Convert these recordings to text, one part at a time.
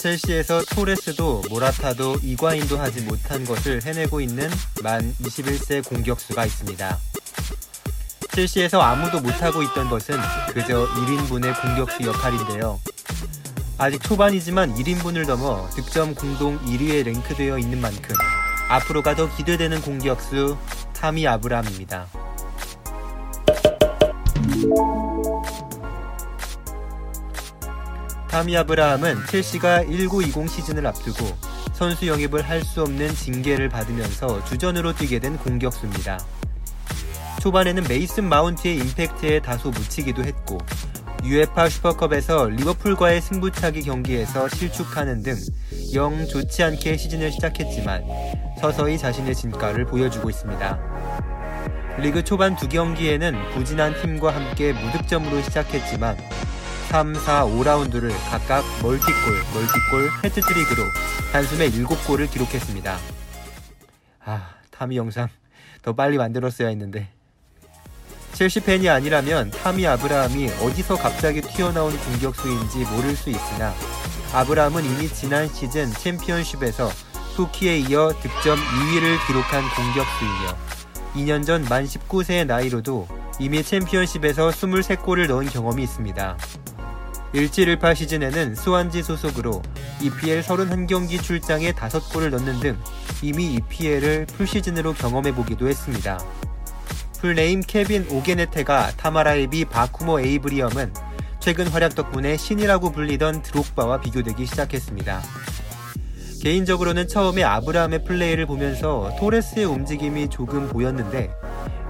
첼시에서 토레스도 모라타도 이과인도 하지 못한 것을 해내고 있는 만 21세 공격수가 있습니다. 첼시에서 아무도 못하고 있던 것은 그저 1인분의 공격수 역할인데요. 아직 초반이지만 1인분을 넘어 득점 공동 1위에 랭크되어 있는 만큼 앞으로가 더 기대되는 공격수 타미 아브람입니다. 타미 아브라함은 첼시가 1920 시즌을 앞두고 선수 영입을 할 수 없는 징계를 받으면서 주전으로 뛰게 된 공격수입니다. 초반에는 메이슨 마운트의 임팩트에 다소 묻히기도 했고 UEFA 슈퍼컵에서 리버풀과의 승부차기 경기에서 실축하는 등 영 좋지 않게 시즌을 시작했지만 서서히 자신의 진가를 보여주고 있습니다. 리그 초반 두 경기에는 부진한 팀과 함께 무득점으로 시작했지만 3, 4, 5라운드를 각각 멀티골, 멀티골, 헤트트릭으로 단숨에 7골을 기록했습니다. 아, 타미 영상 더 빨리 만들었어야 했는데. 첼시 팬이 아니라면 타미 아브라함이 어디서 갑자기 튀어나온 공격수인지 모를 수 있으나 아브라함은 이미 지난 시즌 챔피언십에서 후키에 이어 득점 2위를 기록한 공격수이며 2년 전 만 19세의 나이로도 이미 챔피언십에서 23골을 넣은 경험이 있습니다. 1718 시즌에는 스완지 소속으로 EPL 31경기 출장에 5골을 넣는 등 이미 EPL을 full 시즌으로 경험해보기도 했습니다. full name 케빈 오게네테가 타마라이비 바쿠모 에이브리엄은 최근 활약 덕분에 신이라고 불리던 드록바와 비교되기 시작했습니다. 개인적으로는 처음에 아브라함의 플레이를 보면서 토레스의 움직임이 조금 보였는데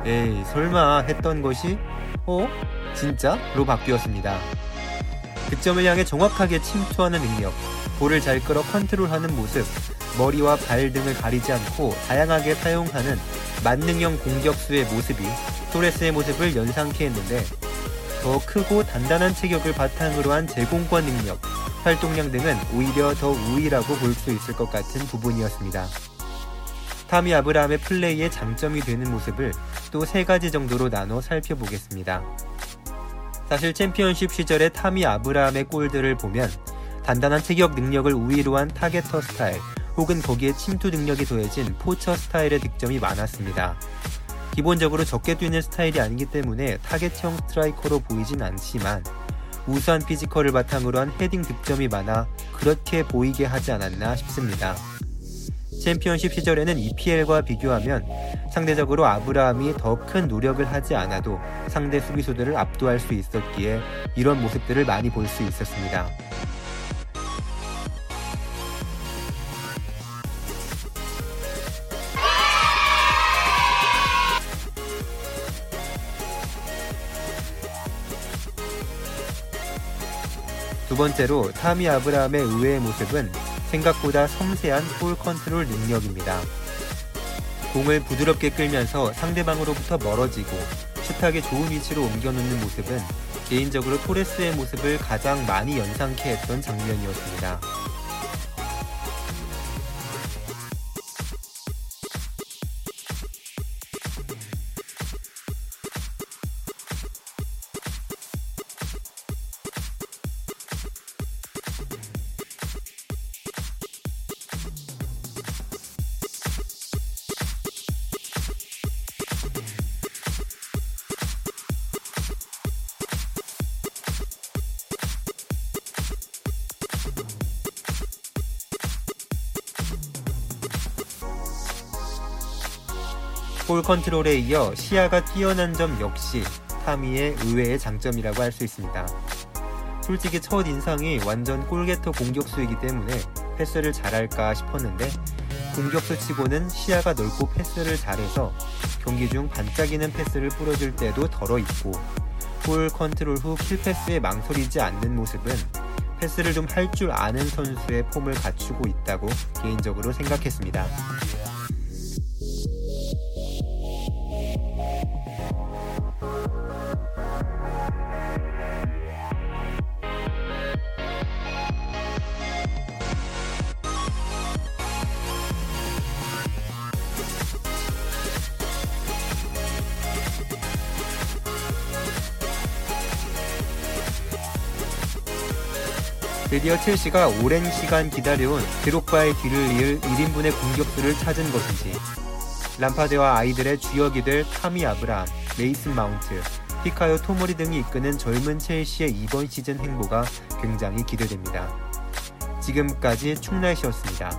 에이 설마 했던 것이 어? 진짜? 로 바뀌었습니다. 득점을 향해 정확하게 침투하는 능력, 볼을 잘 끌어 컨트롤하는 모습, 머리와 발 등을 가리지 않고 다양하게 사용하는 만능형 공격수의 모습이 토레스의 모습을 연상케 했는데 더 크고 단단한 체격을 바탕으로 한 제공권 능력, 활동량 등은 오히려 더 우위라고 볼 수 있을 것 같은 부분이었습니다. 타미 아브라함의 플레이의 장점이 되는 모습을 또 세 가지 정도로 나눠 살펴보겠습니다. 사실 챔피언십 시절의 타미 아브라함의 골들을 보면 단단한 체격 능력을 우위로 한 targeter 스타일 혹은 거기에 침투 능력이 더해진 poacher 스타일의 득점이 많았습니다. 기본적으로 적게 뛰는 스타일이 아니기 때문에 타겟형 스트라이커로 보이진 않지만 우수한 physical을 바탕으로 한 헤딩 득점이 많아 그렇게 보이게 하지 않았나 싶습니다. 챔피언십 시절에는 EPL과 비교하면 상대적으로 아브라함이 더 큰 노력을 하지 않아도 상대 수비수들을 압도할 수 있었기에 이런 모습들을 많이 볼 수 있었습니다. 두 번째로 타미 아브라함의 의외의 모습은 생각보다 섬세한 볼 컨트롤 능력입니다. 공을 부드럽게 끌면서 상대방으로부터 멀어지고 슛하게 좋은 위치로 옮겨놓는 모습은 개인적으로 토레스의 모습을 가장 많이 연상케 했던 장면이었습니다. 볼 컨트롤에 이어 시야가 뛰어난 점 역시 타미의 의외의 장점이라고 할 수 있습니다. 솔직히 첫 인상이 완전 골게터 공격수이기 때문에 패스를 잘할까 싶었는데 공격수 치고는 시야가 넓고 패스를 잘해서 경기 중 반짝이는 패스를 뿌려줄 때도 더러 있고 볼 컨트롤 후 kill 패스에 망설이지 않는 모습은 패스를 좀 할 줄 아는 선수의 폼을 갖추고 있다고 개인적으로 생각했습니다. 드디어 첼시가 오랜 시간 기다려온 드록바의 뒤를 이을 1인분의 공격수를 찾은 것인지 람파드와 아이들의 주역이 될 타미 아브라함, 메이슨 마운트, 피카요 토모리 등이 이끄는 젊은 첼시의 이번 시즌 행보가 굉장히 기대됩니다. 지금까지 충날씨였습니다.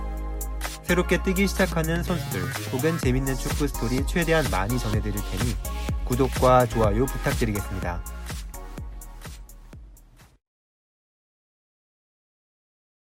새롭게 뜨기 시작하는 선수들 혹은 재밌는 축구 스토리 최대한 많이 전해드릴 테니 구독과 좋아요 부탁드리겠습니다.